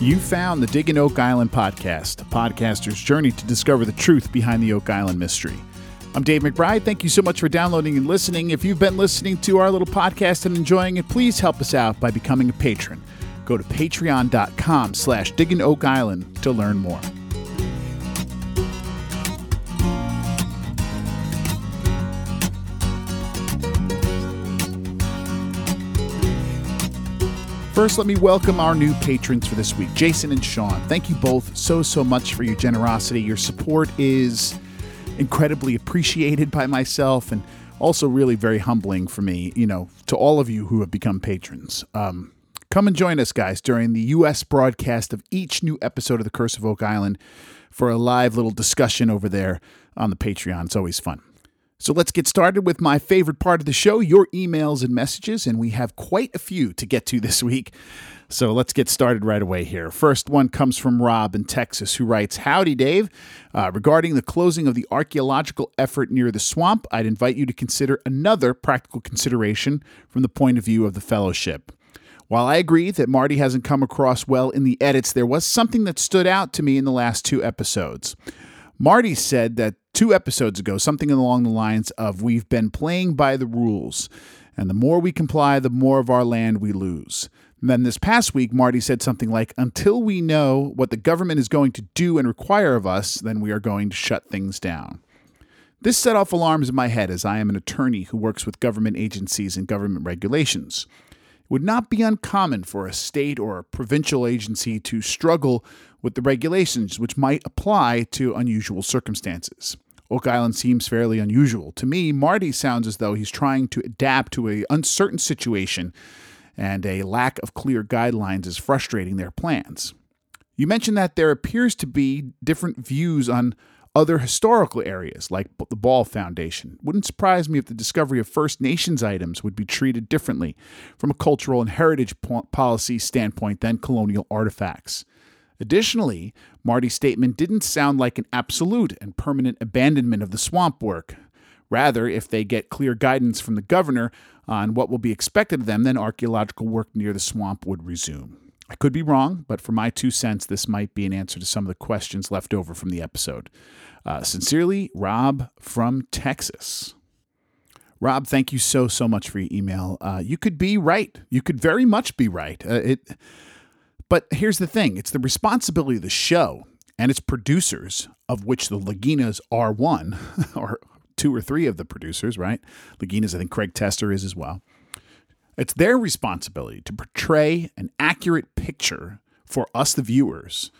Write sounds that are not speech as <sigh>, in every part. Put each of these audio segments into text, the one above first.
You found the Digging Oak Island podcast, a podcaster's journey to discover the truth behind the Oak Island mystery. I'm Dave McBride. Thank you so much for downloading and listening. If you've been listening to our little podcast and enjoying it, please help us out by becoming a patron. Go to patreon.com slash digging oak island to learn more. First, let me welcome our new patrons for this week, Jason and Sean. Thank you both so, so much for your generosity. Your support is incredibly appreciated by myself and also really very humbling for me, you know, to all of you who have become patrons. Um, come and join us, guys, during the U.S. broadcast of each new episode of The Curse of Oak Island for a live little discussion over there on the Patreon. It's always fun. So let's get started with my favorite part of the show your emails and messages. And we have quite a few to get to this week. So let's get started right away here. First one comes from Rob in Texas, who writes Howdy, Dave. Uh, regarding the closing of the archaeological effort near the swamp, I'd invite you to consider another practical consideration from the point of view of the fellowship. While I agree that Marty hasn't come across well in the edits, there was something that stood out to me in the last two episodes. Marty said that two episodes ago, something along the lines of We've been playing by the rules, and the more we comply, the more of our land we lose. And then this past week, Marty said something like, Until we know what the government is going to do and require of us, then we are going to shut things down. This set off alarms in my head as I am an attorney who works with government agencies and government regulations would not be uncommon for a state or a provincial agency to struggle with the regulations which might apply to unusual circumstances. Oak Island seems fairly unusual. To me, Marty sounds as though he's trying to adapt to an uncertain situation, and a lack of clear guidelines is frustrating their plans. You mentioned that there appears to be different views on other historical areas like the Ball Foundation. Wouldn't surprise me if the discovery of First Nations items would be treated differently from a cultural and heritage policy standpoint than colonial artifacts. Additionally, Marty's statement didn't sound like an absolute and permanent abandonment of the swamp work. Rather, if they get clear guidance from the governor on what will be expected of them, then archaeological work near the swamp would resume. I could be wrong, but for my two cents, this might be an answer to some of the questions left over from the episode. Uh, sincerely, Rob from Texas. Rob, thank you so so much for your email. Uh, you could be right. You could very much be right. Uh, it, but here's the thing: it's the responsibility of the show and its producers, of which the Laginas are one, <laughs> or two or three of the producers. Right? Laginas, I think Craig Tester is as well. It's their responsibility to portray an accurate picture for us, the viewers,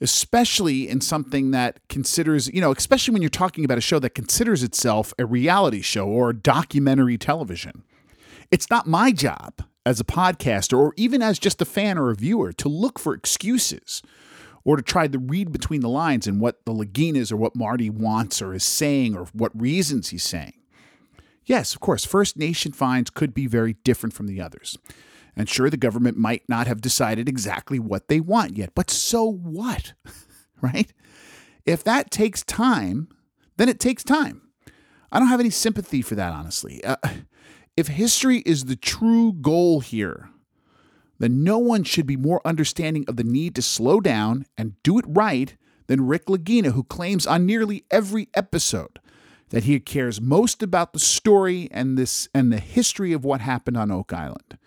especially in something that considers, you know, especially when you're talking about a show that considers itself a reality show or documentary television. It's not my job as a podcaster or even as just a fan or a viewer to look for excuses or to try to read between the lines in what the Laginas or what Marty wants or is saying or what reasons he's saying. Yes, of course, First Nation finds could be very different from the others. And sure, the government might not have decided exactly what they want yet, but so what? <laughs> right? If that takes time, then it takes time. I don't have any sympathy for that, honestly. Uh, if history is the true goal here, then no one should be more understanding of the need to slow down and do it right than Rick Lagina, who claims on nearly every episode that he cares most about the story and this and the history of what happened on Oak Island.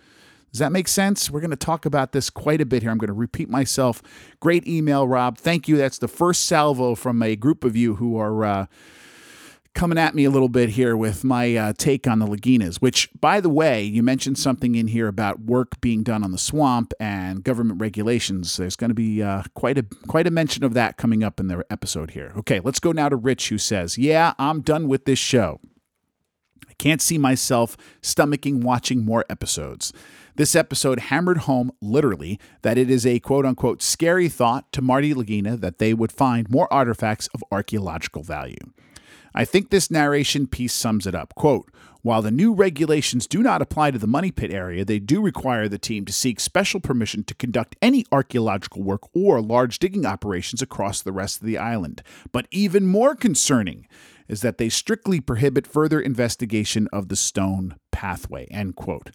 Does that make sense? We're going to talk about this quite a bit here. I'm going to repeat myself. Great email, Rob. Thank you. That's the first salvo from a group of you who are uh, coming at me a little bit here with my uh, take on the Laginas, which, by the way, you mentioned something in here about work being done on the swamp and government regulations. There's going to be uh, quite a quite a mention of that coming up in the episode here. Okay, let's go now to Rich, who says, "Yeah, I'm done with this show. I can't see myself stomaching watching more episodes." This episode hammered home, literally, that it is a quote unquote scary thought to Marty Lagina that they would find more artifacts of archaeological value. I think this narration piece sums it up. Quote, while the new regulations do not apply to the Money Pit area, they do require the team to seek special permission to conduct any archaeological work or large digging operations across the rest of the island. But even more concerning is that they strictly prohibit further investigation of the stone pathway. End quote.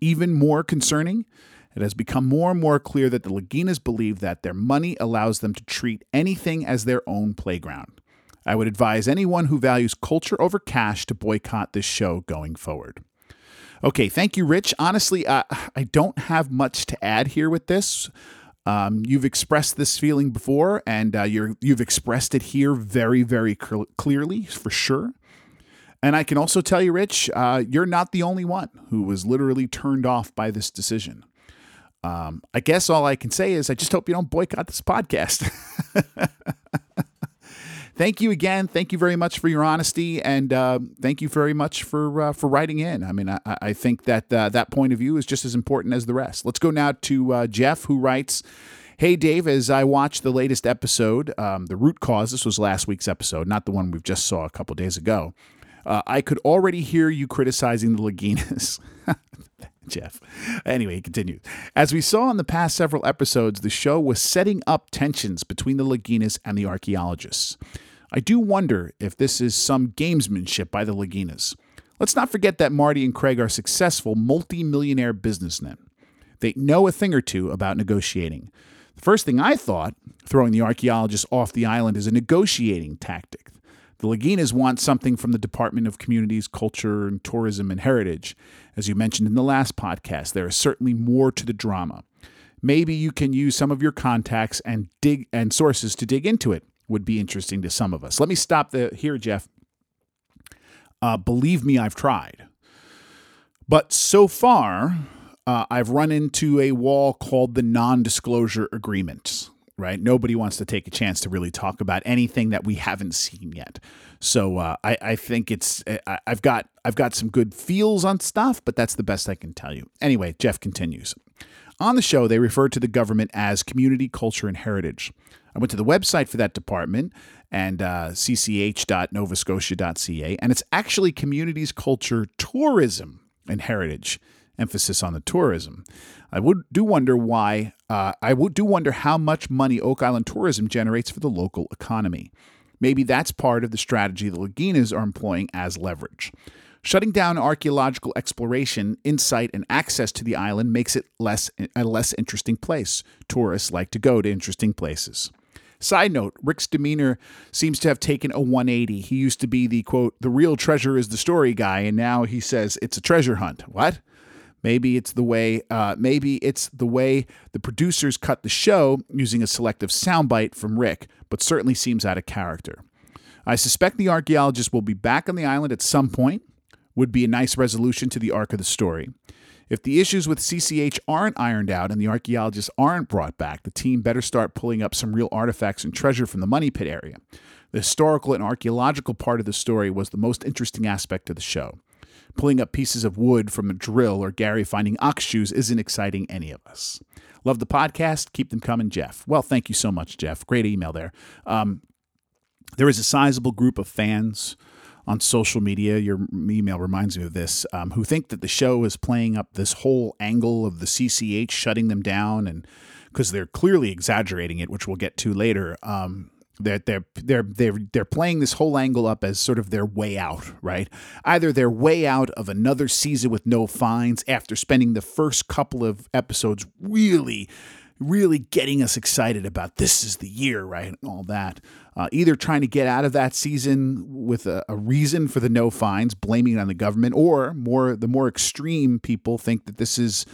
Even more concerning? It has become more and more clear that the Laginas believe that their money allows them to treat anything as their own playground. I would advise anyone who values culture over cash to boycott this show going forward. Okay, thank you, Rich. Honestly, uh, I don't have much to add here with this. Um, you've expressed this feeling before, and uh, you have expressed it here very, very cl- clearly, for sure. And I can also tell you, Rich, uh, you're not the only one who was literally turned off by this decision. Um, I guess all I can say is I just hope you don't boycott this podcast. <laughs> thank you again. Thank you very much for your honesty, and uh, thank you very much for uh, for writing in. I mean, I, I think that uh, that point of view is just as important as the rest. Let's go now to uh, Jeff, who writes. Hey, Dave, as I watched the latest episode, um, The Root Cause, this was last week's episode, not the one we've just saw a couple days ago, uh, I could already hear you criticizing the Laginas. <laughs> Jeff. Anyway, he continues. As we saw in the past several episodes, the show was setting up tensions between the Laginas and the archaeologists. I do wonder if this is some gamesmanship by the Laginas. Let's not forget that Marty and Craig are successful multi-millionaire businessmen. They know a thing or two about negotiating. The first thing I thought, throwing the archaeologists off the island, is a negotiating tactic. The Laginas want something from the Department of Communities, Culture, and Tourism and Heritage. As you mentioned in the last podcast, there is certainly more to the drama. Maybe you can use some of your contacts and dig and sources to dig into it. Would be interesting to some of us. Let me stop the here, Jeff. Uh, believe me, I've tried. But so far, uh, I've run into a wall called the non disclosure agreement right? Nobody wants to take a chance to really talk about anything that we haven't seen yet. So uh, I, I think it's I, I've got I've got some good feels on stuff, but that's the best I can tell you. Anyway, Jeff continues. On the show, they refer to the government as community, culture, and heritage. I went to the website for that department and uh, cch.novascotia.ca, and it's actually communities, culture, tourism, and heritage emphasis on the tourism. I would do wonder why. Uh, I would do wonder how much money Oak Island tourism generates for the local economy. Maybe that's part of the strategy the Laginas are employing as leverage. Shutting down archaeological exploration, insight, and access to the island makes it less a less interesting place. Tourists like to go to interesting places. Side note, Rick's demeanor seems to have taken a 180. He used to be the quote, the real treasure is the story guy, and now he says it's a treasure hunt. What? Maybe it's the way uh, maybe it's the way the producers cut the show using a selective soundbite from Rick, but certainly seems out of character. I suspect the archaeologist will be back on the island at some point. Would be a nice resolution to the arc of the story. If the issues with CCH aren't ironed out and the archaeologists aren't brought back, the team better start pulling up some real artifacts and treasure from the Money Pit area. The historical and archaeological part of the story was the most interesting aspect of the show. Pulling up pieces of wood from a drill or Gary finding ox shoes isn't exciting any of us. Love the podcast. Keep them coming, Jeff. Well, thank you so much, Jeff. Great email there. Um, there is a sizable group of fans on social media. Your email reminds me of this, um, who think that the show is playing up this whole angle of the CCH shutting them down, and because they're clearly exaggerating it, which we'll get to later. Um, they're, they're they're they're they're playing this whole angle up as sort of their way out, right? Either their way out of another season with no fines after spending the first couple of episodes really really getting us excited about this is the year, right? And all that. Uh, either trying to get out of that season with a, a, reason for the no fines, blaming it on the government, or more the more extreme people think that this is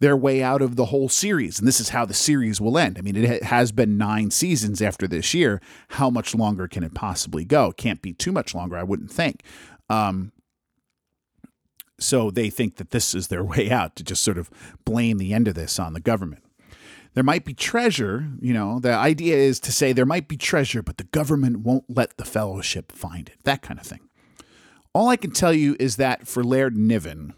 their way out of the whole series, and this is how the series will end. I mean, it has been nine seasons after this year. How much longer can it possibly go? Can't be too much longer, I wouldn't think. Um, so they think that this is their <laughs> way out to just sort of blame the end of this on the government there might be treasure. You know, the idea is to say there might be treasure, but the government won't let the fellowship find it. That kind of thing. All I can tell you is that for Laird Niven,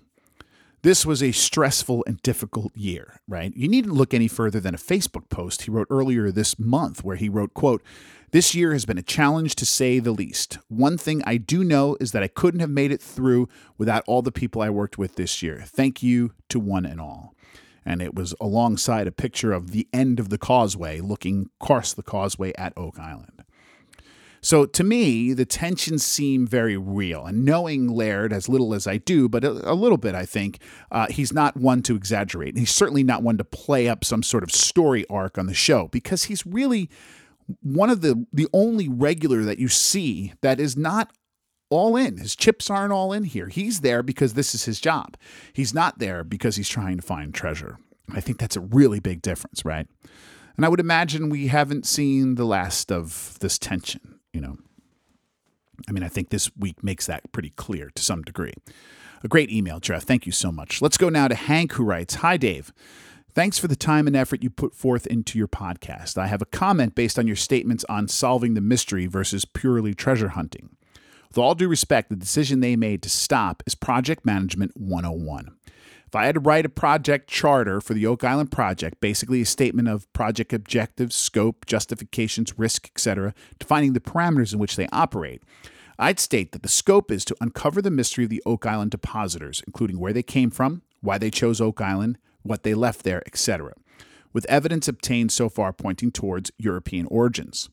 this was a stressful and difficult year, right? You needn't look any further than a Facebook post he wrote earlier this month where he wrote, quote, this year has been a challenge to say the least. One thing I do know is that I couldn't have made it through without all the people I worked with this year. Thank you to one and all and it was alongside a picture of the end of the causeway looking across the causeway at Oak Island. So to me, the tensions seem very real. And knowing Laird as little as I do, but a, a little bit, I think, uh, he's not one to exaggerate. And he's certainly not one to play up some sort of story arc on the show because he's really one of the the only regular that you see that is not all in. His chips aren't all in here. He's there because this is his job. He's not there because he's trying to find treasure. I think that's a really big difference, right? And I would imagine we haven't seen the last of this tension, you know. I mean, I think this week makes that pretty clear to some degree. A great email, Jeff. Thank you so much. Let's go now to Hank, who writes Hi, Dave. Thanks for the time and effort you put forth into your podcast. I have a comment based on your statements on solving the mystery versus purely treasure hunting. With all due respect, the decision they made to stop is Project Management 101. If I had to write a project charter for the Oak Island project, basically a statement of project objectives, scope, justifications, risk, etc., defining the parameters in which they operate, I'd state that the scope is to uncover the mystery of the Oak Island depositors, including where they came from, why they chose Oak Island, what they left there, etc., with evidence obtained so far pointing towards European origins.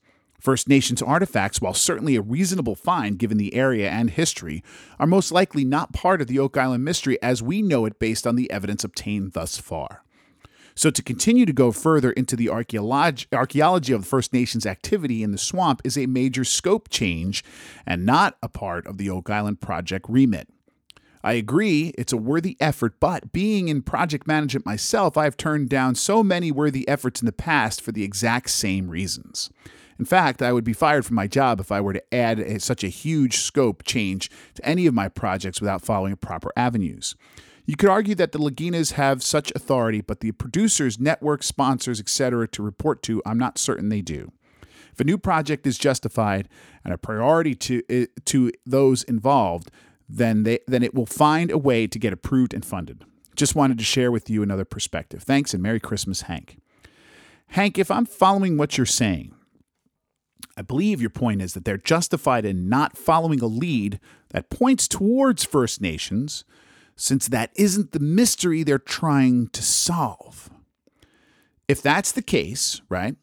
First Nations artifacts, while certainly a reasonable find given the area and history, are most likely not part of the Oak Island mystery as we know it based on the evidence obtained thus far. So, to continue to go further into the archaeology, of the First Nations activity in the swamp is a major scope change and not a part of the Oak Island project remit. I agree, it's a worthy effort, but being in project management myself, I've turned down so many worthy efforts in the past for the exact same reasons. In fact, I would be fired from my job if I were to add a, such a huge scope change to any of my projects without following proper avenues. You could argue that the Laginas have such authority, but the producers, network sponsors, etc., to report to, I'm not certain they do. If a new project is justified and a priority to, eh, to those involved, then they then it will find a way to get approved and funded. Just wanted to share with you another perspective. Thanks and Merry Christmas, Hank. Hank, if I'm following what you're saying, I believe your point is that they're justified in not following a lead that points towards First Nations, since that isn't the mystery they're trying to solve. If that's the case, right?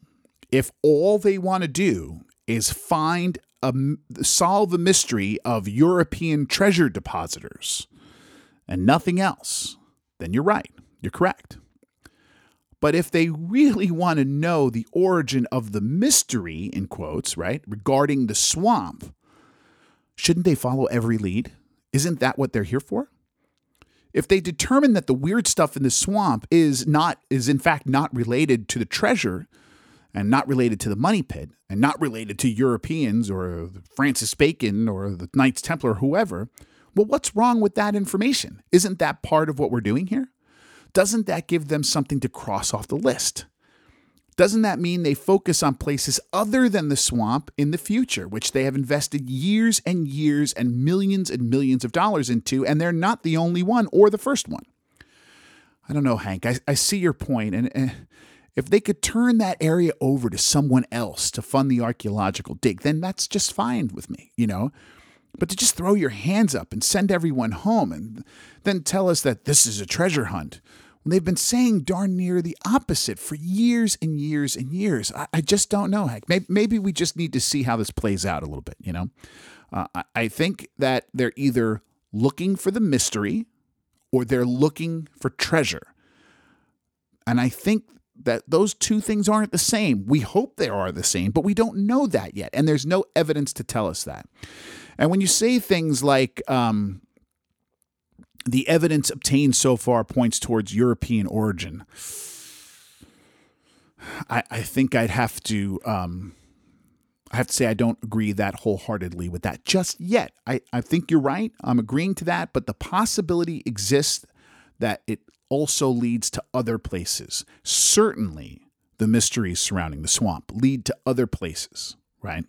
If all they want to do is find a, solve the mystery of European treasure depositors and nothing else, then you're right. You're correct. But if they really want to know the origin of the mystery, in quotes, right, regarding the swamp, shouldn't they follow every lead? Isn't that what they're here for? If they determine that the weird stuff in the swamp is not is in fact not related to the treasure, and not related to the money pit and not related to Europeans or Francis Bacon or the Knights Templar or whoever, well, what's wrong with that information? Isn't that part of what we're doing here? Doesn't that give them something to cross off the list? Doesn't that mean they focus on places other than the swamp in the future, which they have invested years and years and millions and millions of dollars into, and they're not the only one or the first one? I don't know, Hank. I, I see your point, and, and if they could turn that area over to someone else to fund the archaeological dig, then that's just fine with me, you know? But to just throw your hands up and send everyone home and then tell us that this is a treasure hunt when they've been saying darn near the opposite for years and years and years. I, I just don't know, Heck. Maybe, maybe, we just need to see how this plays out a little bit, you know? Uh, I, I think that they're either looking for the mystery or they're looking for treasure. And I think that those two things aren't the same. We hope they are the same, but we don't know that yet. And there's no evidence to tell us that. And when you say things like, um, the evidence obtained so far points towards European origin, I, I think I'd have to. Um, I have to say I don't agree that wholeheartedly with that just yet. I, I think you're right. I'm agreeing to that, but the possibility exists that it also leads to other places. Certainly, the mysteries surrounding the swamp lead to other places, right?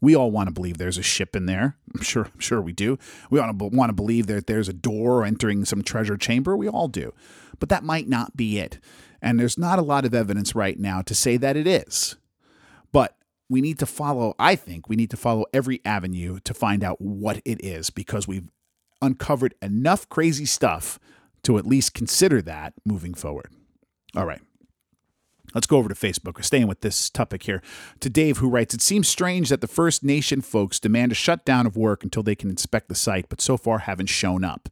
We all want to believe there's a ship in there. I'm sure, I'm sure we do. We want to want to believe that there's a door entering some treasure chamber. We all do, but that might not be it. And there's not a lot of evidence right now to say that it is. But we need to follow. I think we need to follow every avenue to find out what it is because we've uncovered enough crazy stuff to at least consider that moving forward. All right. Let's go over to Facebook. We're staying with this topic here. To Dave, who writes, It seems strange that the First Nation folks demand a shutdown of work until they can inspect the site, but so far haven't shown up.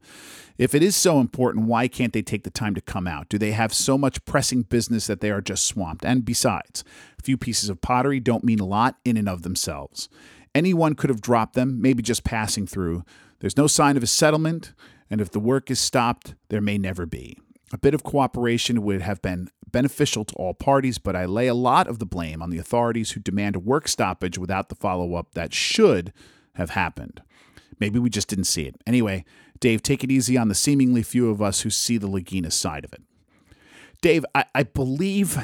If it is so important, why can't they take the time to come out? Do they have so much pressing business that they are just swamped? And besides, a few pieces of pottery don't mean a lot in and of themselves. Anyone could have dropped them, maybe just passing through. There's no sign of a settlement, and if the work is stopped, there may never be. A bit of cooperation would have been beneficial to all parties, but I lay a lot of the blame on the authorities who demand a work stoppage without the follow up that should have happened. Maybe we just didn't see it. Anyway, Dave, take it easy on the seemingly few of us who see the Lagina side of it. Dave, I, I believe,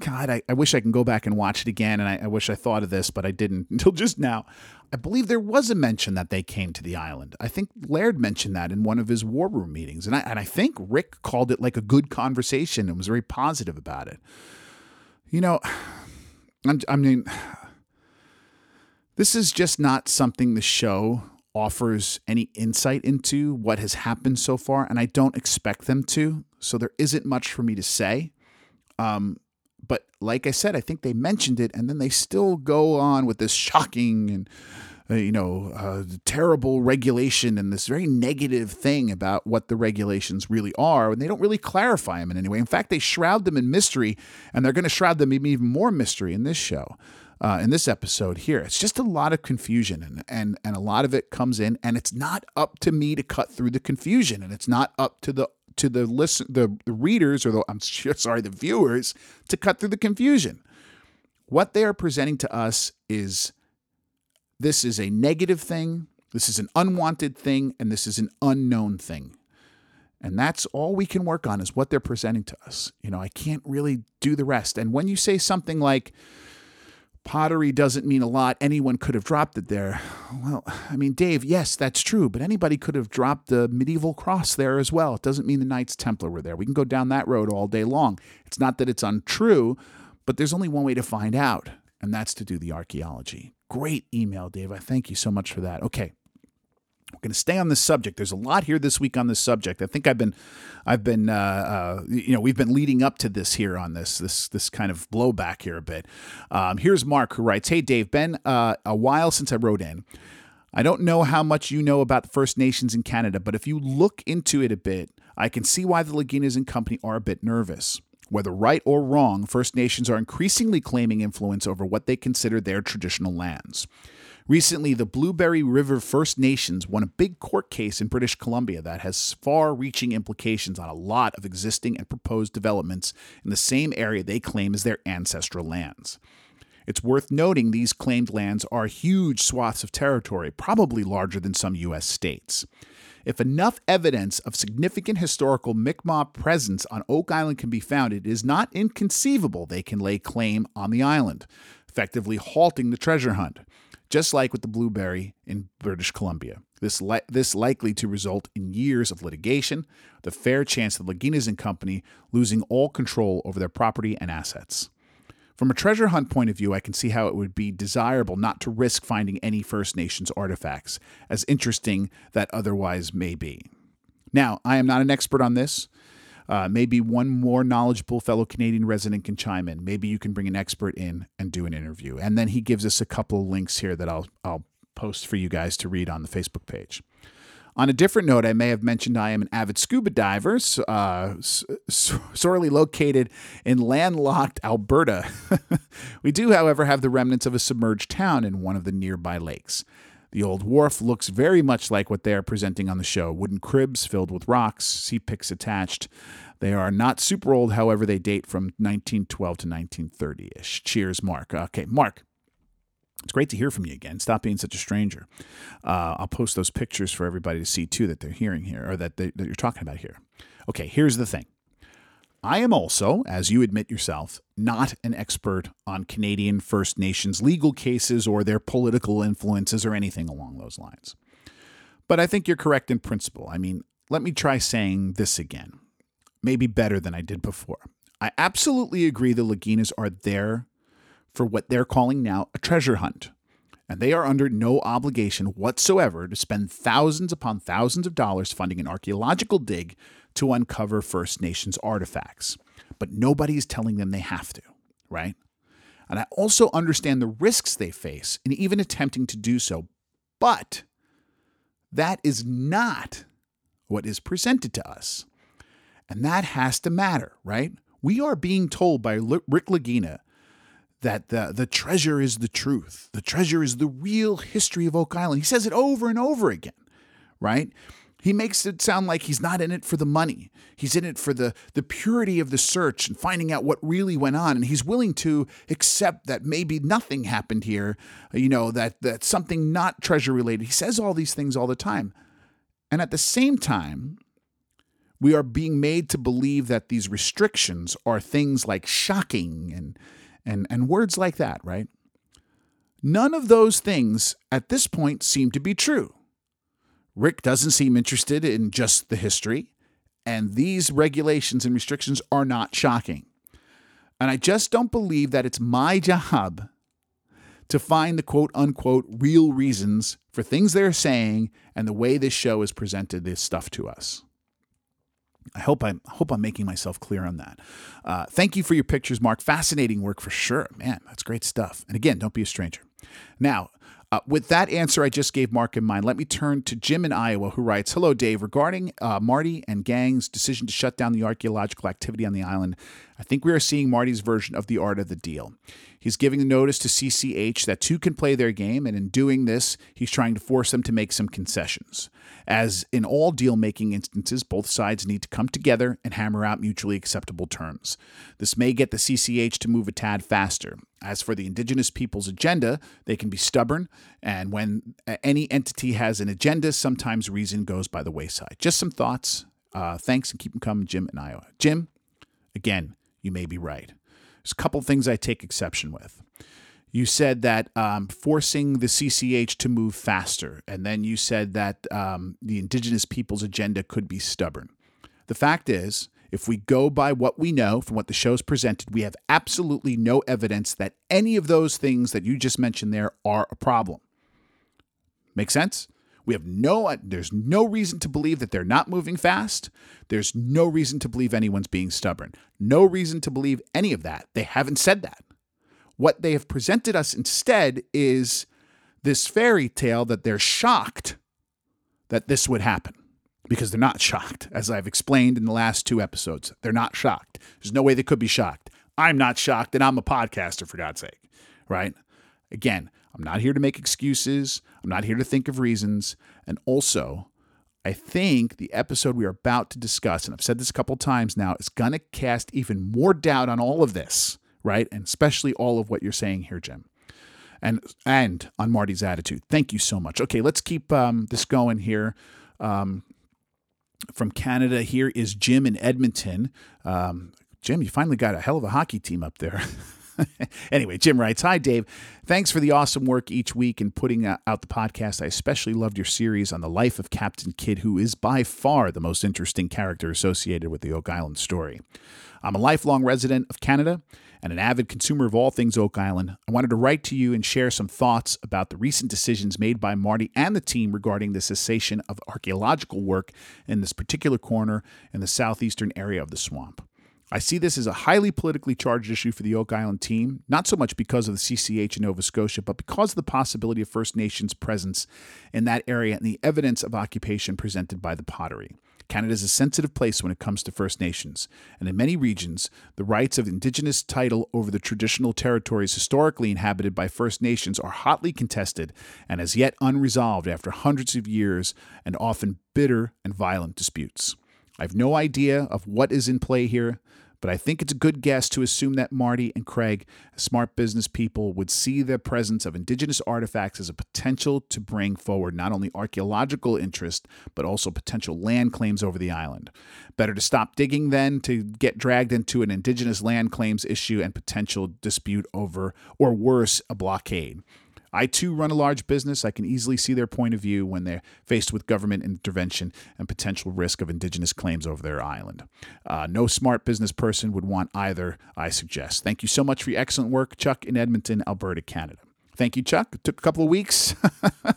God, I, I, wish I can go back and watch it again, and I, I, wish I thought of this, but I didn't <laughs> until just now. I believe there was a mention that they came to the island. I think Laird mentioned that in one of his war room meetings, and I, and I think Rick called it like a good conversation and was very positive about it. You know, <sighs> I'm, I mean, <sighs> this is just not something the show offers any insight into what has happened so far, and I don't expect them to. So there isn't much for me to say. Um, but like I said, I think they mentioned it, and then they still go on with this shocking and uh, you know uh, terrible regulation and this very negative thing about what the regulations really are, and they don't really clarify them in any way. In fact, they shroud them in mystery, and they're going to shroud them in even more mystery in this show uh, in this episode here. It's just a lot of confusion, and, and and a lot of it comes in, and it's not up to me to cut through the confusion, and it's not up to the to the listen the, the readers or the I'm <laughs> sorry the viewers to cut through the confusion. What they are presenting to us is this is a negative thing, this is an unwanted thing, and this is an unknown thing. And that's all we can work on is what they're presenting to us. You know, I can't really do the rest. And when you say something like, pottery doesn't mean a lot. Anyone could have dropped it there. Well, I mean, Dave, yes, that's true, but anybody could have dropped the medieval cross there as well. It doesn't mean the Knights Templar were there. We can go down that road all day long. It's not that it's untrue, but there's only one way to find out, and that's to do the archaeology. Great email, Dave. I thank you so much for that. Okay. We're going to stay on this subject. There's a lot here this week on this subject. I think I've been, I've been, uh, uh, you know, we've been leading up to this here on this, this, this kind of blowback here a bit. Um, here's Mark who writes, "Hey Dave, been uh, a while since I wrote in. I don't know how much you know about the First Nations in Canada, but if you look into it a bit, I can see why the Laginas and company are a bit nervous." Whether right or wrong, First Nations are increasingly claiming influence over what they consider their traditional lands. Recently, the Blueberry River First Nations won a big court case in British Columbia that has far reaching implications on a lot of existing and proposed developments in the same area they claim as their ancestral lands. It's worth noting these claimed lands are huge swaths of territory, probably larger than some U.S. states. If enough evidence of significant historical Mi'kmaq presence on Oak Island can be found, it is not inconceivable they can lay claim on the island, effectively halting the treasure hunt just like with the blueberry in British Columbia. This, li- this likely to result in years of litigation, the fair chance of Lagina's and Company losing all control over their property and assets. From a treasure hunt point of view, I can see how it would be desirable not to risk finding any First Nations artifacts, as interesting that otherwise may be. Now, I am not an expert on this, uh, maybe one more knowledgeable fellow Canadian resident can chime in. Maybe you can bring an expert in and do an interview. And then he gives us a couple of links here that I'll I'll post for you guys to read on the Facebook page. On a different note, I may have mentioned I am an avid scuba diver, uh, sorely located in landlocked Alberta. <laughs> we do, however, have the remnants of a submerged town in one of the nearby lakes. The old wharf looks very much like what they are presenting on the show wooden cribs filled with rocks, sea picks attached. They are not super old, however, they date from 1912 to 1930 ish. Cheers, Mark. Okay, Mark. It's great to hear from you again. Stop being such a stranger. Uh, I'll post those pictures for everybody to see too that they're hearing here or that, they, that you're talking about here. Okay, here's the thing I am also, as you admit yourself, not an expert on Canadian First Nations legal cases or their political influences or anything along those lines. But I think you're correct in principle. I mean, let me try saying this again, maybe better than I did before. I absolutely agree the Laginas are there for what they're calling now a treasure hunt, and they are under no obligation whatsoever to spend thousands upon thousands of dollars funding an archaeological dig to uncover First Nations artifacts. But nobody is telling them they have to. right? And I also understand the risks they face in even attempting to do so. But that is not what is presented to us. And that has to matter, right? We are being told by Rick Lagina that the, the treasure is the truth. The treasure is the real history of Oak Island. He says it over and over again, right? He makes it sound like he's not in it for the money. He's in it for the, the purity of the search and finding out what really went on. And he's willing to accept that maybe nothing happened here, uh, you know, that, that something not treasure related. He says all these things all the time. And at the same time, we are being made to believe that these restrictions are things like shocking and, and, and words like that, right? None of those things at this point seem to be true. Rick doesn't seem interested in just the history, and these regulations and restrictions are not shocking. And I just don't believe that it's my job to find the quote unquote real reasons for things they're saying and the way this show has presented this stuff to us. I hope I'm hope I'm making myself clear on that. Uh, thank you for your pictures, Mark. Fascinating work for sure, man. That's great stuff. And again, don't be a stranger. Now, uh, with that answer I just gave Mark in mind, let me turn to Jim in Iowa, who writes Hello, Dave. Regarding uh, Marty and gang's decision to shut down the archaeological activity on the island, I think we are seeing Marty's version of the art of the deal. He's giving notice to CCH that two can play their game, and in doing this, he's trying to force them to make some concessions. As in all deal making instances, both sides need to come together and hammer out mutually acceptable terms. This may get the CCH to move a tad faster. As for the indigenous people's agenda, they can be stubborn, and when any entity has an agenda, sometimes reason goes by the wayside. Just some thoughts. Uh, thanks and keep them coming, Jim in Iowa. Jim, again, you may be right. There's a couple things I take exception with. You said that um, forcing the CCH to move faster, and then you said that um, the indigenous people's agenda could be stubborn. The fact is, if we go by what we know from what the show's presented, we have absolutely no evidence that any of those things that you just mentioned there are a problem. Make sense? We have no there's no reason to believe that they're not moving fast. There's no reason to believe anyone's being stubborn. No reason to believe any of that. They haven't said that. What they have presented us instead is this fairy tale that they're shocked that this would happen because they're not shocked, as I've explained in the last two episodes. They're not shocked. There's no way they could be shocked. I'm not shocked, and I'm a podcaster, for God's sake, right? Again, I'm not here to make excuses. I'm not here to think of reasons. And also, I think the episode we are about to discuss, and I've said this a couple times now, is going to cast even more doubt on all of this, right? And especially all of what you're saying here, Jim. And and on Marty's attitude. Thank you so much. Okay, let's keep um, this going here. Um, from Canada. Here is Jim in Edmonton. Um, Jim, you finally got a hell of a hockey team up there. <laughs> <laughs> anyway, Jim writes Hi, Dave. Thanks for the awesome work each week in putting uh, out the podcast. I especially loved your series on the life of Captain Kidd, who is by far the most interesting character associated with the Oak Island story. I'm a lifelong resident of Canada and an avid consumer of all things Oak Island, I wanted to write to you and share some thoughts about the recent decisions made by Marty and the team regarding the cessation of archaeological work in this particular corner in the southeastern area of the swamp. I see this as a highly politically charged issue for the Oak Island team, not so much because of the CCH in Nova Scotia, but because of the possibility of First Nations presence in that area and the evidence of occupation presented by the pottery. Canada is a sensitive place when it comes to First Nations, and in many regions, the rights of Indigenous title over the traditional territories historically inhabited by First Nations are hotly contested and as yet unresolved after hundreds of years and often bitter and violent disputes. I have no idea of what is in play here, but I think it's a good guess to assume that Marty and Craig, smart business people, would see the presence of indigenous artifacts as a potential to bring forward not only archaeological interest, but also potential land claims over the island. Better to stop digging then to get dragged into an indigenous land claims issue and potential dispute over, or worse, a blockade. I too run a large business. I can easily see their point of view when they're faced with government intervention and potential risk of indigenous claims over their island. Uh, no smart business person would want either, I suggest. Thank you so much for your excellent work, Chuck in Edmonton, Alberta, Canada. Thank you, Chuck. It took a couple of weeks,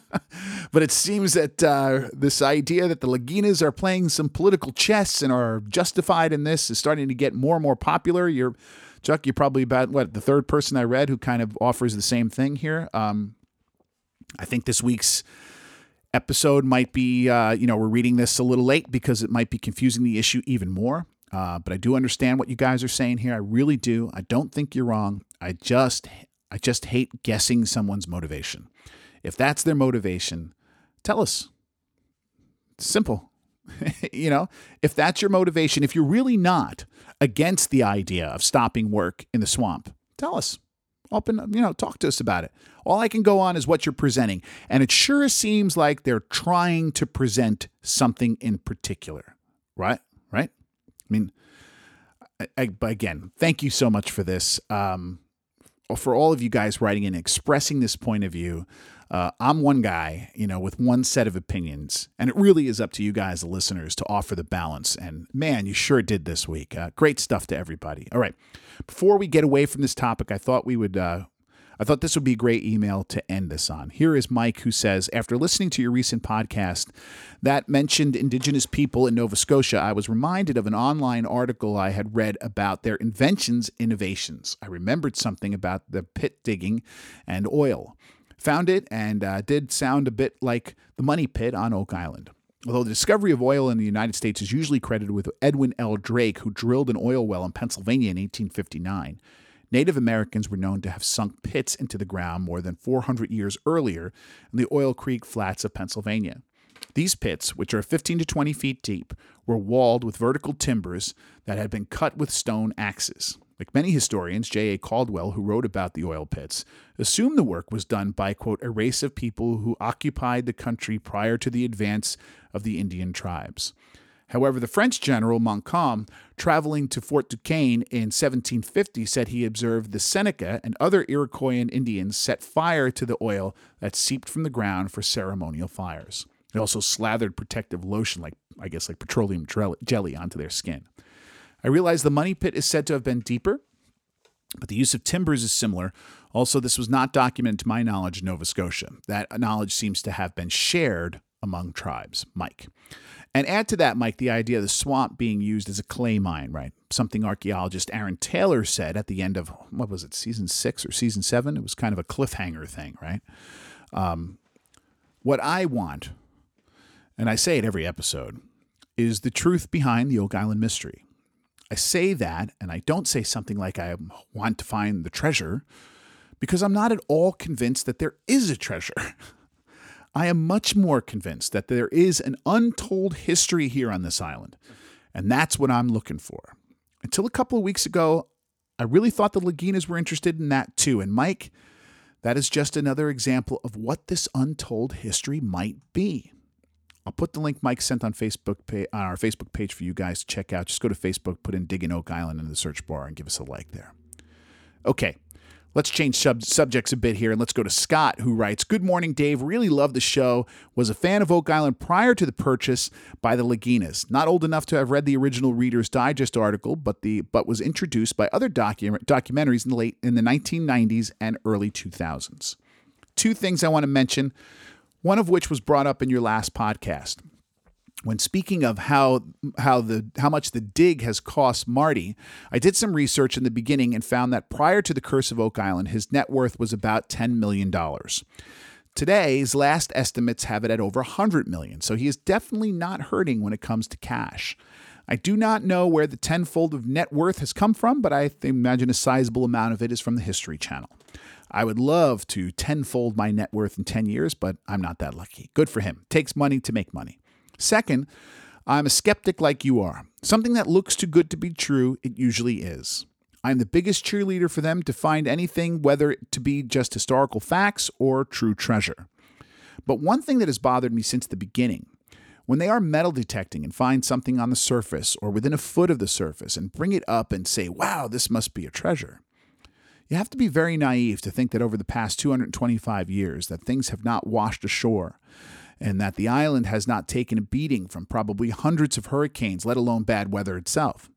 <laughs> but it seems that uh, this idea that the Laginas are playing some political chess and are justified in this is starting to get more and more popular. You're Chuck, you're probably about what the third person I read who kind of offers the same thing here. Um, I think this week's episode might be, uh, you know, we're reading this a little late because it might be confusing the issue even more. Uh, but I do understand what you guys are saying here. I really do. I don't think you're wrong. I just, I just hate guessing someone's motivation. If that's their motivation, tell us. Simple. <laughs> you know, if that's your motivation, if you're really not against the idea of stopping work in the swamp, tell us. Open, you know, talk to us about it. All I can go on is what you're presenting. And it sure seems like they're trying to present something in particular, right? Right? I mean, I, I, again, thank you so much for this. Um, for all of you guys writing and expressing this point of view. Uh, I'm one guy, you know, with one set of opinions, and it really is up to you guys, the listeners, to offer the balance. And man, you sure did this week. Uh, great stuff to everybody. All right, before we get away from this topic, I thought we would. Uh, I thought this would be a great email to end this on. Here is Mike who says After listening to your recent podcast that mentioned Indigenous people in Nova Scotia, I was reminded of an online article I had read about their inventions, innovations. I remembered something about the pit digging and oil found it and uh, did sound a bit like the money pit on Oak Island. Although the discovery of oil in the United States is usually credited with Edwin L. Drake, who drilled an oil well in Pennsylvania in 1859, Native Americans were known to have sunk pits into the ground more than 400 years earlier in the Oil Creek Flats of Pennsylvania. These pits, which are 15 to 20 feet deep, were walled with vertical timbers that had been cut with stone axes. Like many historians, J.A. Caldwell, who wrote about the oil pits, assumed the work was done by, quote, a race of people who occupied the country prior to the advance of the Indian tribes. However, the French general Montcalm, traveling to Fort Duquesne in 1750, said he observed the Seneca and other Iroquoian Indians set fire to the oil that seeped from the ground for ceremonial fires. They also slathered protective lotion, like I guess like petroleum jelly, onto their skin. I realize the money pit is said to have been deeper, but the use of timbers is similar. Also, this was not documented to my knowledge in Nova Scotia. That knowledge seems to have been shared among tribes. Mike. And add to that, Mike, the idea of the swamp being used as a clay mine, right? Something archaeologist Aaron Taylor said at the end of, what was it, season six or season seven? It was kind of a cliffhanger thing, right? Um, what I want, and I say it every episode, is the truth behind the Oak Island mystery. I say that, and I don't say something like I want to find the treasure, because I'm not at all convinced that there is a treasure. <laughs> I am much more convinced that there is an untold history here on this island, and that's what I'm looking for. Until a couple of weeks ago, I really thought the Laginas were interested in that too. And Mike, that is just another example of what this untold history might be. I'll put the link Mike sent on Facebook on our Facebook page for you guys to check out. Just go to Facebook, put in Digging Oak Island in the search bar, and give us a like there. Okay, let's change sub- subjects a bit here and let's go to Scott, who writes Good morning, Dave. Really love the show. Was a fan of Oak Island prior to the purchase by the Laginas. Not old enough to have read the original Reader's Digest article, but the but was introduced by other docu- documentaries in the late in the 1990s and early 2000s. Two things I want to mention one of which was brought up in your last podcast. When speaking of how how the how much the dig has cost Marty, I did some research in the beginning and found that prior to the Curse of Oak Island, his net worth was about $10 million. Today's last estimates have it at over 100 million, so he is definitely not hurting when it comes to cash. I do not know where the tenfold of net worth has come from, but I imagine a sizable amount of it is from the History Channel. I would love to tenfold my net worth in 10 years, but I'm not that lucky. Good for him. Takes money to make money. Second, I'm a skeptic like you are. Something that looks too good to be true, it usually is. I'm the biggest cheerleader for them to find anything, whether it to be just historical facts or true treasure. But one thing that has bothered me since the beginning when they are metal detecting and find something on the surface or within a foot of the surface and bring it up and say, wow, this must be a treasure, you have to be very naive to think that over the past 225 years that things have not washed ashore and that the island has not taken a beating from probably hundreds of hurricanes, let alone bad weather itself.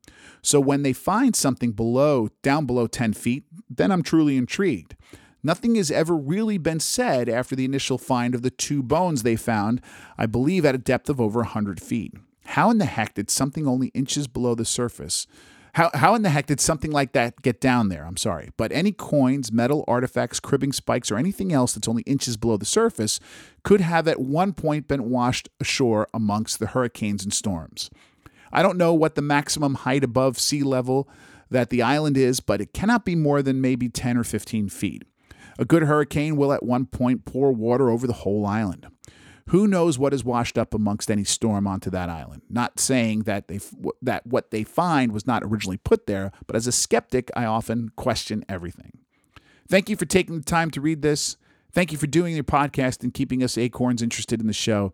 So when they find something below down below 10 feet, then I'm truly intrigued. Nothing has ever really been said after the initial find of the two bones they found, I believe at a depth of over 100 feet. How in the heck did something only inches below the surface How, how in the heck did something like that get down there? I'm sorry. But any coins, metal artifacts, cribbing spikes, or anything else that's only inches below the surface could have at one point been washed ashore amongst the hurricanes and storms. I don't know what the maximum height above sea level that the island is, but it cannot be more than maybe 10 or 15 feet. A good hurricane will at one point pour water over the whole island. Who knows what is washed up amongst any storm onto that island? Not saying that they that what they find was not originally put there, but as a skeptic, I often question everything. Thank you for taking the time to read this. Thank you for doing your podcast and keeping us acorns interested in the show.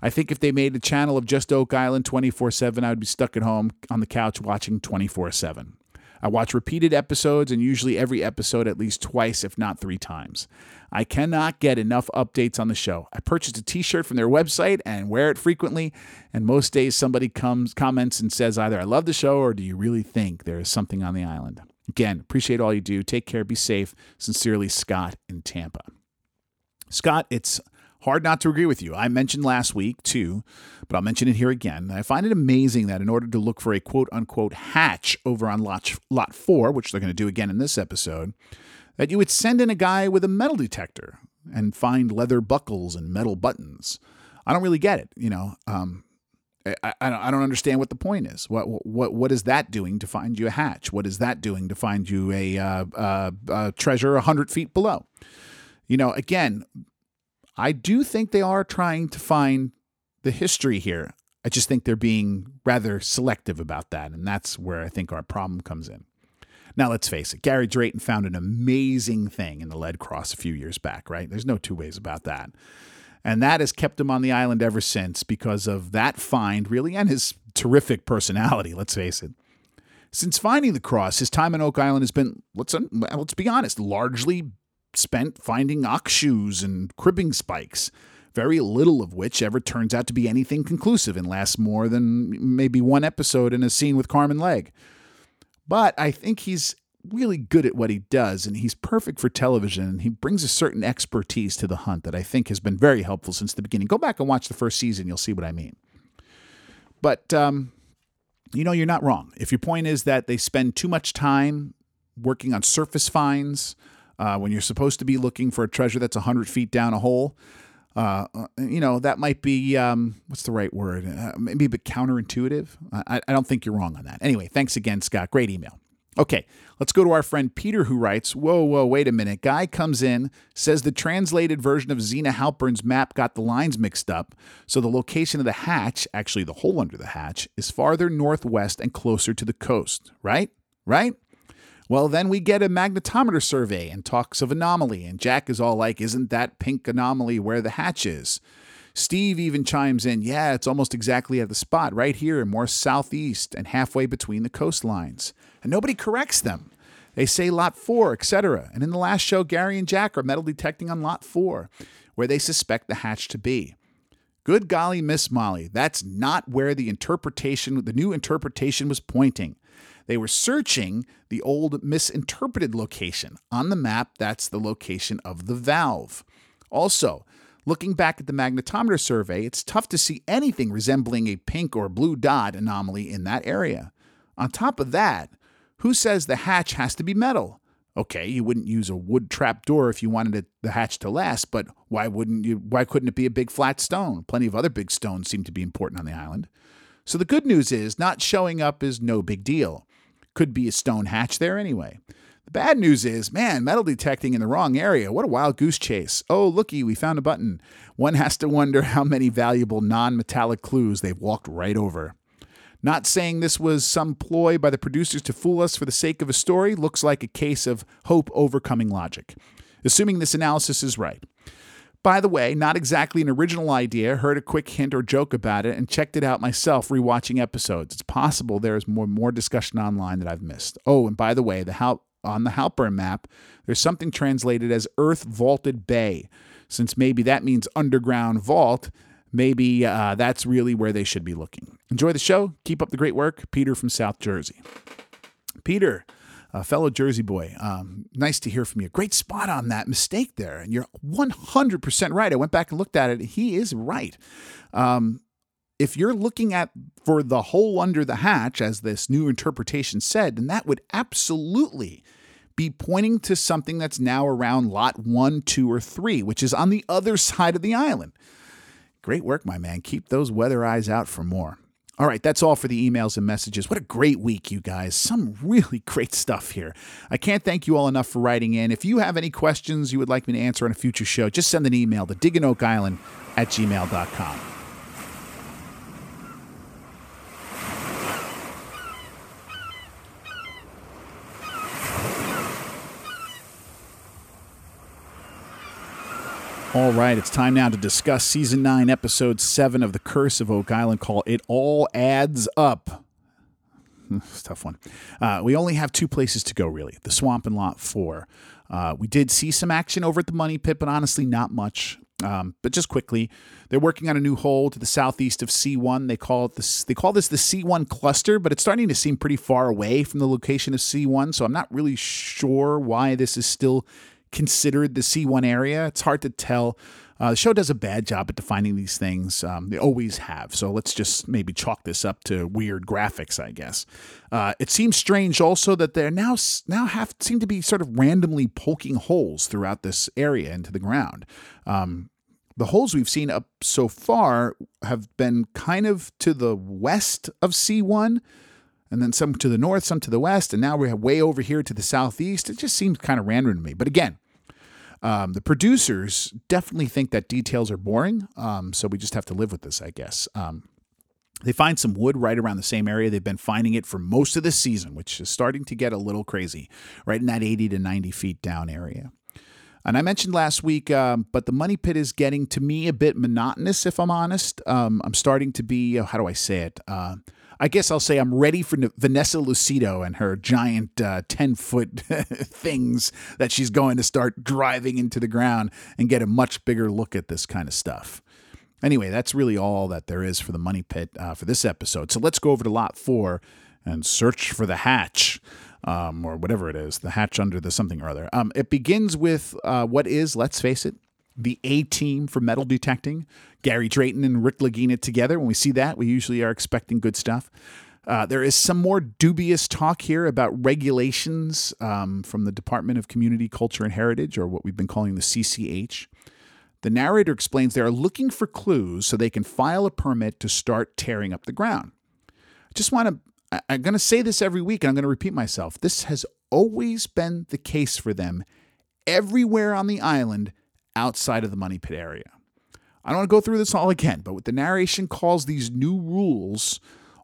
I think if they made a channel of just Oak Island 24 7, I would be stuck at home on the couch watching 24 7. I watch repeated episodes and usually every episode at least twice, if not three times. I cannot get enough updates on the show. I purchased a t-shirt from their website and wear it frequently, and most days somebody comes comments and says either I love the show or do you really think there is something on the island? Again, appreciate all you do. Take care, be safe. Sincerely, Scott in Tampa. Scott, it's hard not to agree with you. I mentioned last week too, but I'll mention it here again. I find it amazing that in order to look for a quote unquote hatch over on lot, lot four, which they're going to do again in this episode, that you would send in a guy with a metal detector and find leather buckles and metal buttons. I don't really get it. You know, um, I, I, don't understand what the point is. What what what is that doing to find you a hatch? What is that doing to find you a, uh, uh, uh, treasure hundred feet below? You know, again, I do think they are trying to find the history here. I just think they're being rather selective about that. And that's where I think our problem comes in. Now, let's face it, Gary Drayton found an amazing thing in the lead cross a few years back, right? There's no two ways about that. And that has kept him on the island ever since because of that find, really, and his terrific personality, let's face it. Since finding the cross, his time in Oak Island has been, let's, let's be honest, largely spent finding ox shoes and cribbing spikes, very little of which ever turns out to be anything conclusive and lasts more than maybe one episode in a scene with Carmen Legge. But I think he's really good at what he does and he's perfect for television and he brings a certain expertise to the hunt that I think has been very helpful since the beginning. Go back and watch the first season, you'll see what I mean. But um, you know, you're not wrong. If your point is that they spend too much time working on surface finds, uh, when you're supposed to be looking for a treasure that's 100 feet down a hole. Uh, uh, you know, that might be, um, what's the right word? Uh, maybe a bit counterintuitive. I, I don't think you're wrong on that. Anyway, thanks again, Scott. Great email. Okay, let's go to our friend Peter who writes Whoa, whoa, wait a minute. Guy comes in, says the translated version of Zena Halpern's map got the lines mixed up. So the location of the hatch, actually the hole under the hatch, is farther northwest and closer to the coast, right? Right? Well, then we get a magnetometer survey and talks of anomaly, and Jack is all like, Isn't that pink anomaly where the hatch is? Steve even chimes in, Yeah, it's almost exactly at the spot, right here, more southeast and halfway between the coastlines. And nobody corrects them. They say lot four, etc. And in the last show, Gary and Jack are metal detecting on lot four, where they suspect the hatch to be. Good golly, Miss Molly, that's not where the interpretation, the new interpretation was pointing. They were searching the old misinterpreted location. On the map, that's the location of the valve. Also, looking back at the magnetometer survey, it's tough to see anything resembling a pink or blue dot anomaly in that area. On top of that, who says the hatch has to be metal? Okay, you wouldn't use a wood trap door if you wanted it, the hatch to last, but why wouldn't you why couldn't it be a big flat stone? Plenty of other big stones seem to be important on the island. So the good news is not showing up is no big deal. Could be a stone hatch there anyway. The bad news is, man, metal detecting in the wrong area. What a wild goose chase. Oh, looky, we found a button. One has to wonder how many valuable non metallic clues they've walked right over. Not saying this was some ploy by the producers to fool us for the sake of a story, looks like a case of hope overcoming logic. Assuming this analysis is right. By the way, not exactly an original idea, heard a quick hint or joke about it and checked it out myself rewatching episodes. It's possible there is more more discussion online that I've missed. Oh, and by the way, the Hal- on the Halpern map, there's something translated as Earth Vaulted Bay. Since maybe that means underground vault, maybe uh, that's really where they should be looking. Enjoy the show. Keep up the great work. Peter from South Jersey. Peter, a fellow Jersey boy. Um, nice to hear from you. Great spot on that mistake there. And you're 100% right. I went back and looked at it. He is right. Um, if you're looking at for the hole under the hatch, as this new interpretation said, then that would absolutely be pointing to something that's now around lot one, two, or three, which is on the other side of the island. Great work, my man. Keep those weather eyes out for more. All right, that's all for the emails and messages. What a great week, you guys. Some really <laughs> great stuff here. I can't thank you all enough for writing in. If you have any questions you would like me to answer on a future show, just send an email to digginoakisland at gmail.com. All right, it's time now to discuss season 9, episode 7 of The Curse of Oak Island Call. It All Adds Up. It's <laughs> tough one. Uh, we only have two places to go, really the swamp and lot four. Uh, we did see some action over at the money pit, but honestly, not much. Um, but just quickly, they're working on a new hole to the southeast of C1. They call it this. They call this the C1 cluster, but it's starting to seem pretty far away from the location of C1. So I'm not really sure why this is still considered the C1 area. It's hard to tell. Uh, the show does a bad job at defining these things. Um, they always have. So let's just maybe chalk this up to weird graphics, I guess. Uh, it seems strange also that they're now now have seem to be sort of randomly poking holes throughout this area into the ground. Um, the holes we've seen up so far have been kind of to the west of C1 and then some to the north, some to the west, and now we're way over here to the southeast. It just seems kind of random to me. But again, um, the producers definitely think that details are boring, um, so we just have to live with this, I guess. Um, they find some wood right around the same area. They've been finding it for most of the season, which is starting to get a little crazy, right in that 80 to 90 feet down area. And I mentioned last week, um, but the money pit is getting to me a bit monotonous, if I'm honest. Um, I'm starting to be, uh, how do I say it? Uh, I guess I'll say I'm ready for Vanessa Lucido and her giant uh, 10 foot <laughs> things that she's going to start driving into the ground and get a much bigger look at this kind of stuff. Anyway, that's really all that there is for the money pit uh, for this episode. So let's go over to lot four and search for the hatch. Um, or whatever it is, the hatch under the something or other. Um, it begins with uh, what is, let's face it, the A team for metal detecting. Gary Drayton and Rick Lagina together. When we see that, we usually are expecting good stuff. Uh, there is some more dubious talk here about regulations um, from the Department of Community, Culture, and Heritage, or what we've been calling the CCH. The narrator explains they are looking for clues so they can file a permit to start tearing up the ground. I just want to, I'm going to say this every week and I'm going to repeat myself. This has always been the case for them everywhere on the island outside of the money pit area. I don't want to go through this all again, but what the narration calls these new rules,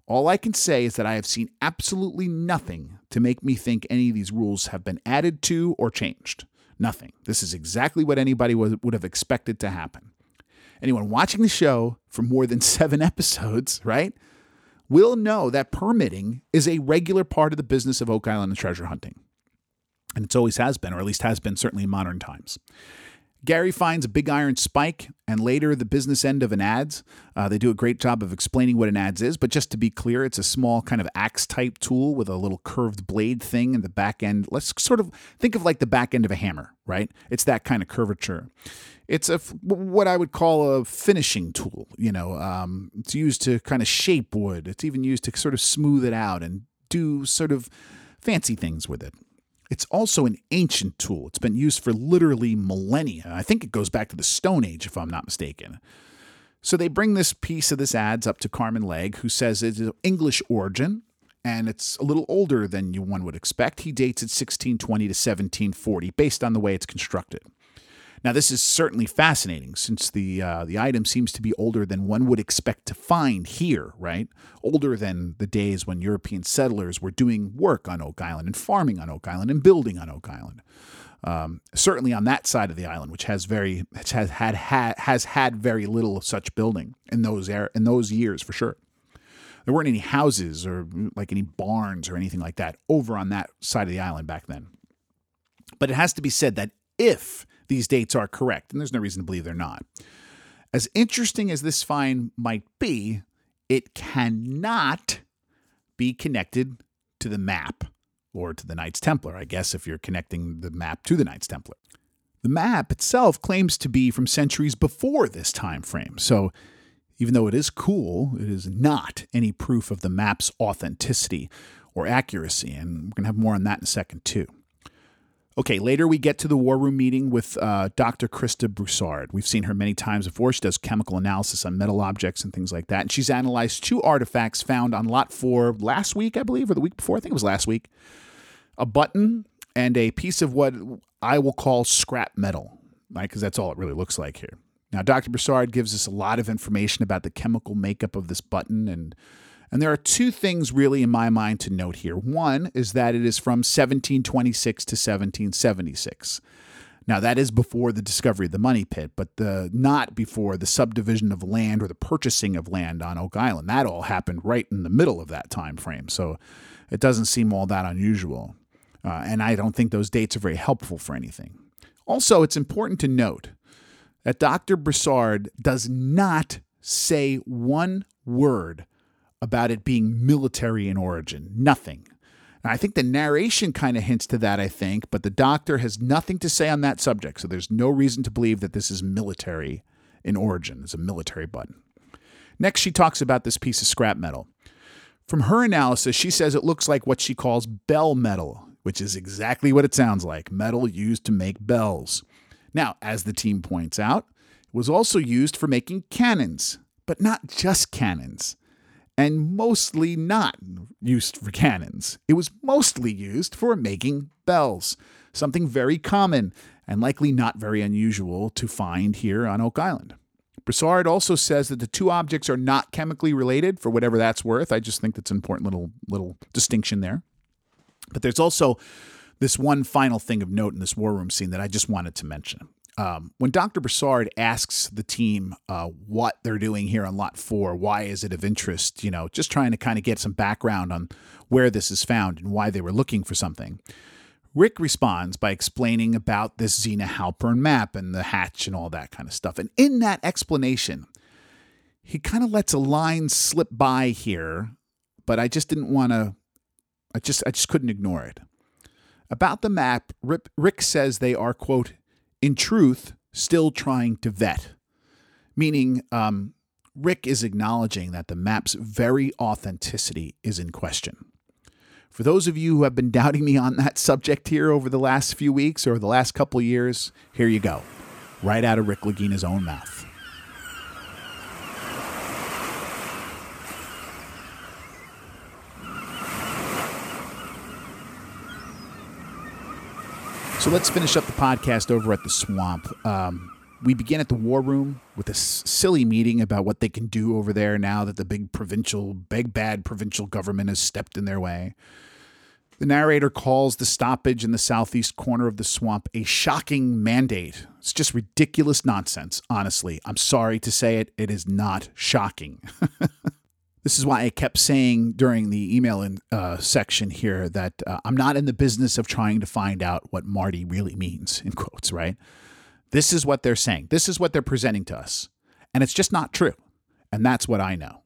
all I can say is that I have seen absolutely nothing to make me think any of these rules have been added to or changed. Nothing. This is exactly what anybody would have expected to happen. Anyone watching the show for more than <laughs> seven episodes, right, will know that permitting is a regular part of the business of Oak Island and treasure hunting. And it's always has been, or at least has been certainly in modern times. Gary finds a big iron spike and later the business end of an adze. Uh, they do a great job of explaining what an adze is, but just to be clear, it's a small kind of axe type tool with a little curved blade thing in the back end. Let's sort of think of like the back end of a hammer, right? It's that kind of curvature. It's a what I would call a finishing tool. You know, um, it's used to kind of shape wood. It's even used to sort of smooth it out and do sort of fancy things with it. It's also an ancient tool. It's been used for literally millennia. I think it goes back to the Stone Age, if I'm not mistaken. So they bring this piece of this adze up to Carmen Legge, who says it's of English origin and it's a little older than you one would expect. He dates it 1620 to 1740 based on the way it's constructed. Now, this is certainly fascinating since the uh, the item seems to be older than one would expect to find here, right? Older than the days when European settlers were doing work on Oak Island and farming on Oak Island and building on Oak Island. Um, certainly on that side of the island, which has very has had, had has had very little such building in those er- in those years for sure. There weren't any houses or like any barns or anything like that over on that side of the island back then. But it has to be said that if these dates are correct, and there's no reason to believe they're not. As interesting as this find might be, it cannot be connected to the map or to the Knights Templar, I guess, if you're connecting the map to the Knights Templar. The map itself claims to be from centuries before this time frame, so Even though it is cool, it is not any proof of the map's authenticity or accuracy. And we're going to have more on that in a second, too. Okay, later we get to the war room meeting with uh, Dr. Christa Broussard. We've seen her many times before. She does chemical analysis on metal objects and things like that. And she's analyzed two artifacts found on Lot 4 last week, I believe, or the week before. I think it was last week. A button and a piece of what I will call scrap metal, right? Because that's all it really looks like here. Now, Dr. Broussard gives us a lot of information about the chemical makeup of this button and and there are two things really in my mind to note here. One is that it is from 1726 to 1776. Now that is before the discovery of the money pit, but the not before the subdivision of land or the purchasing of land on Oak Island. That all happened right in the middle of that time frame. So it doesn't seem all that unusual. Uh, and I don't think those dates are very helpful for anything. Also, it's important to note that Dr. Broussard does not say one word about it being military in origin. Nothing. I think the narration kind of hints to that, I think, but the doctor has nothing to say on that subject, so there's no reason to believe that this is military in origin. It's a military button. Next, she talks about this piece of scrap metal. From her analysis, she says it looks like what she calls bell metal, which is exactly what it sounds like metal used to make bells. Now, as the team points out, it was also used for making cannons, but not just cannons and mostly not used for cannons. It was mostly used for making bells, something very common and likely not very unusual to find here on Oak Island. Broussard also says that the two objects are not chemically related, for whatever that's worth. I just think that's an important little little distinction there. But there's also this one final thing of note in this war room scene that I just wanted to mention um, when Dr. Broussard asks the team uh, what they're doing here on Lot 4, why is it of interest, you know, just trying to kind of get some background on where this is found and why they were looking for something. Rick responds by explaining about this Zena Halpern map and the hatch and all that kind of stuff. And in that explanation, he kind of lets a line slip by here, but I just didn't want to, I just, I just couldn't ignore it. About the map, Rick says they are, quote, in truth, still trying to vet. Meaning, um, Rick is acknowledging that the map's very authenticity is in question. For those of you who have been doubting me on that subject here over the last few weeks or the last couple years, here you go, right out of Rick Lagina's own mouth. So let's finish up the podcast over at the swamp. Um, we begin at the war room with a s- silly meeting about what they can do over there now that the big provincial, big bad provincial government has stepped in their way. The narrator calls the stoppage in the southeast corner of the swamp a shocking mandate. It's just ridiculous nonsense, honestly. I'm sorry to say it, it is not shocking. <laughs> This is why I kept saying during the email in, uh, section here that uh, I'm not in the business of trying to find out what Marty really means, in quotes, right? This is what they're saying. This is what they're presenting to us. And it's just not true. And that's what I know.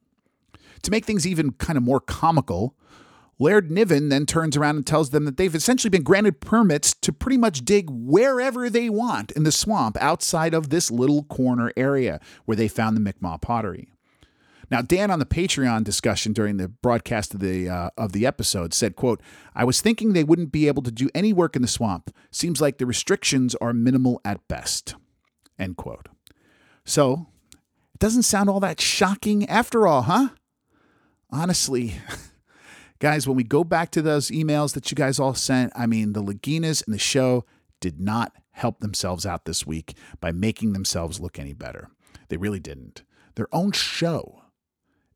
To make things even kind of more comical, Laird Niven then turns around and tells them that they've essentially been granted permits to pretty much dig wherever they want in the swamp outside of this little corner area where they found the Mi'kmaq pottery. Now, Dan on the Patreon discussion during the broadcast of the uh, of the episode said, "quote I was thinking they wouldn't be able to do any work in the swamp. Seems like the restrictions are minimal at best." End quote. So, it doesn't sound all that shocking after all, huh? Honestly, <laughs> guys, when we go back to those emails that you guys all sent, I mean, the Laginas and the show did not help themselves out this week by making themselves look any better. They really didn't. Their own show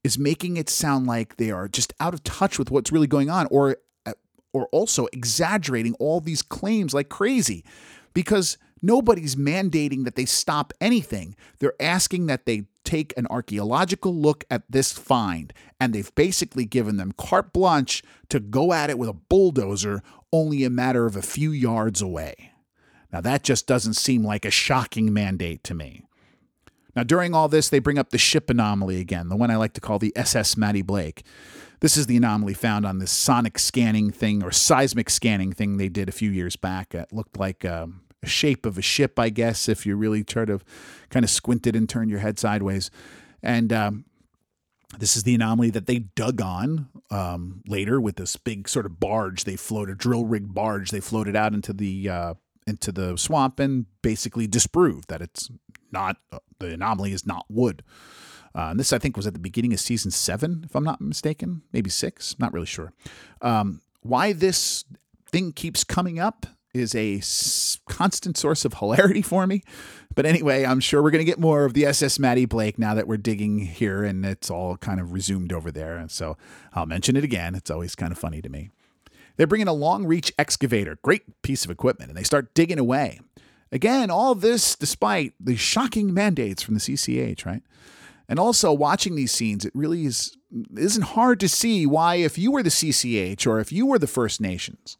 is making it sound like they are just out of touch with what's really going on or uh, or also exaggerating all these claims like crazy because nobody's mandating that they stop anything. They're asking that they take an archaeological look at this find, and they've basically given them carte blanche to go at it with a bulldozer only a matter of a few yards away. Now, that just doesn't seem like a shocking mandate to me. Now, during all this, they bring up the ship anomaly again, the one I like to call the SS Matty Blake. This is the anomaly found on this sonic scanning thing or seismic scanning thing they did a few years back. It looked like um, a shape of a ship, I guess, if you really sort of kind of squinted and turned your head sideways. And um, this is the anomaly that they dug on um, later with this big sort of barge. They floated, drill rig barge. They floated out into the uh, into the swamp and basically disproved that it's not uh, the anomaly is not wood. Uh, and this, I think, was at the beginning of season seven, if I'm not mistaken, maybe six. Not really sure. Um, why this thing keeps coming up is a constant source of hilarity for me. But anyway, I'm sure we're going to get more of the SS Matty Blake now that we're digging here and it's all kind of resumed over there. And so I'll mention it again. It's always kind of funny to me. They're bringing a long reach excavator, great piece of equipment, and they start digging away. Again, all this despite the shocking mandates from the CCH, right? And also watching these scenes, it really is isn't hard to see why if you were the CCH or if you were the First Nations,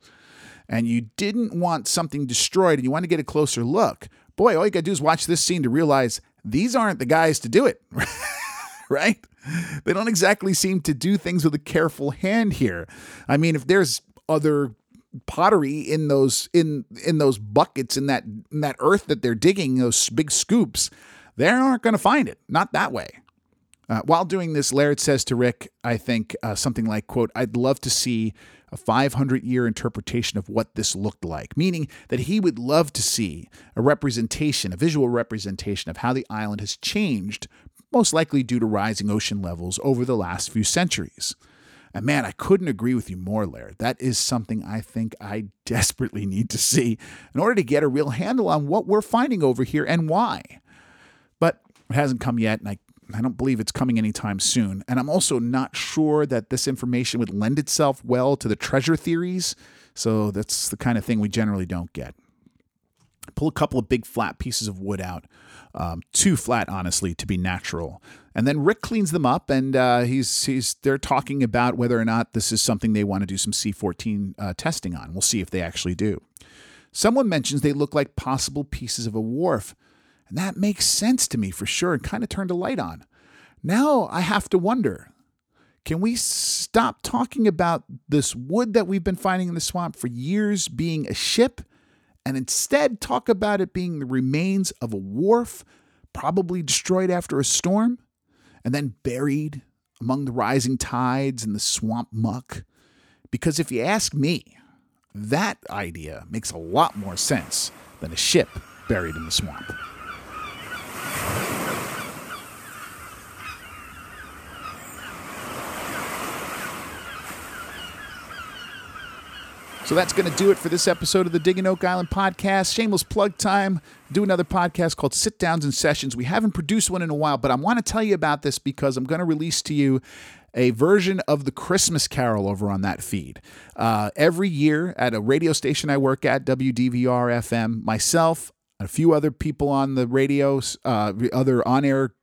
and you didn't want something destroyed and you want to get a closer look, boy, all you got to do is watch this scene to realize these aren't the guys to do it. <laughs> right? They don't exactly seem to do things with a careful hand here. I mean, if there's other pottery in those in in those buckets in that in that earth that they're digging those big scoops they aren't going to find it not that way uh, while doing this laird says to rick i think uh, something like quote i'd love to see a 500 year interpretation of what this looked like, meaning that he would love to see a representation, a visual representation of how the island has changed, most likely due to rising ocean levels over the last few centuries. And man, I couldn't agree with you more, Laird. That is something I think I <laughs> desperately need to see in order to get a real handle on what we're finding over here and why. But it hasn't come yet, and I I don't believe it's coming anytime soon. And I'm also not sure that this information would lend itself well to the treasure theories. So that's the kind of thing we generally don't get. Pull a couple of big flat pieces of wood out, um, too flat, honestly, to be natural. And then Rick cleans them up, and uh, he's he's they're talking about whether or not this is something they want to do some C14 uh, testing on. We'll see if they actually do. Someone mentions they look like possible pieces of a wharf. And that makes sense to me for sure and kind of turned a light on. Now I have to wonder can we stop talking about this wood that we've been finding in the swamp for years being a ship and instead talk about it being the remains of a wharf, probably destroyed after a storm, and then buried among the rising tides and the swamp muck? Because if you ask me, that idea makes a lot more sense than a ship buried in the swamp. So that's going to do it for this episode of the Digging Oak Island podcast. Shameless plug time. Do another podcast called Sit Downs and Sessions. We haven't produced one in a while, but I want to tell you about this because I'm going to release to you a version of the Christmas Carol over on that feed. Uh, every year at a radio station I work at, WDVR FM, myself, a few other people on the radio, uh, other on air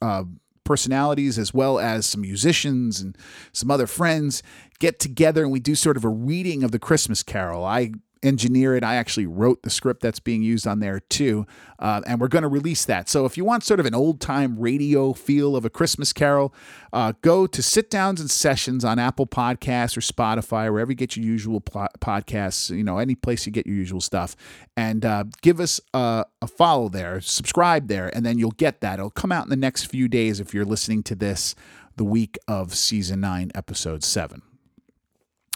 uh, personalities, as well as some musicians and some other friends get together and we do sort of a reading of the Christmas Carol. I engineer it. I actually wrote the script that's being used on there too. Uh, and we're going to release that. So if you want sort of an old time radio feel of a Christmas carol, uh, go to sit downs and sessions on Apple Podcasts or Spotify, wherever you get your usual pl- podcasts, you know, any place you get your usual stuff. And uh, give us a, a follow there, subscribe there, and then you'll get that. It'll come out in the next few days if you're listening to this the week of season nine, episode seven.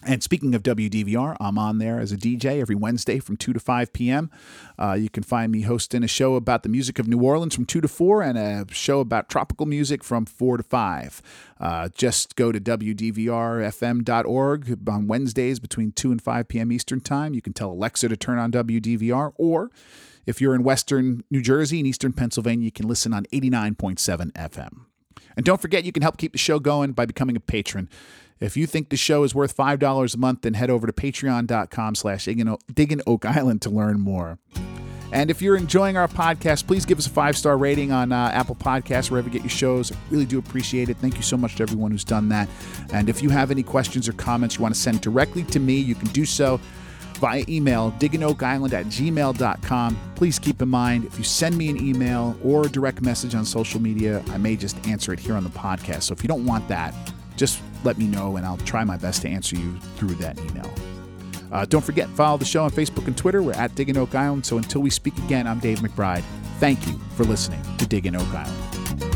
And speaking of WDVR, I'm on there as a DJ every Wednesday from 2 to 5 p.m. Uh, you can find me hosting a show about the music of New Orleans from 2 to 4 and a show about tropical music from 4 to 5. Uh, just go to WDVRFM.org on Wednesdays between 2 and 5 p.m. Eastern Time. You can tell Alexa to turn on WDVR, or if you're in Western New Jersey and Eastern Pennsylvania, you can listen on 89.7 FM. And don't forget, you can help keep the show going by becoming a patron. If you think the show is worth $5 a month, then head over to patreon.com slash digging oak island to learn more. And if you're enjoying our podcast, please give us a five star rating on uh, Apple Podcasts, wherever you get your shows. I really do appreciate it. Thank you so much to everyone who's done that. And if you have any questions or comments you want to send directly to me, you can do so via email, diggingoakisland at gmail.com. Please keep in mind, if you send me an email or a direct message on social media, I may just answer it here on the podcast. So if you don't want that, just let me know and I'll try my best to answer you through that email. Uh, don't forget, follow the show on Facebook and Twitter. We're at Digging Oak Island. So until we speak again, I'm Dave McBride. Thank you for listening to Digging Oak Island.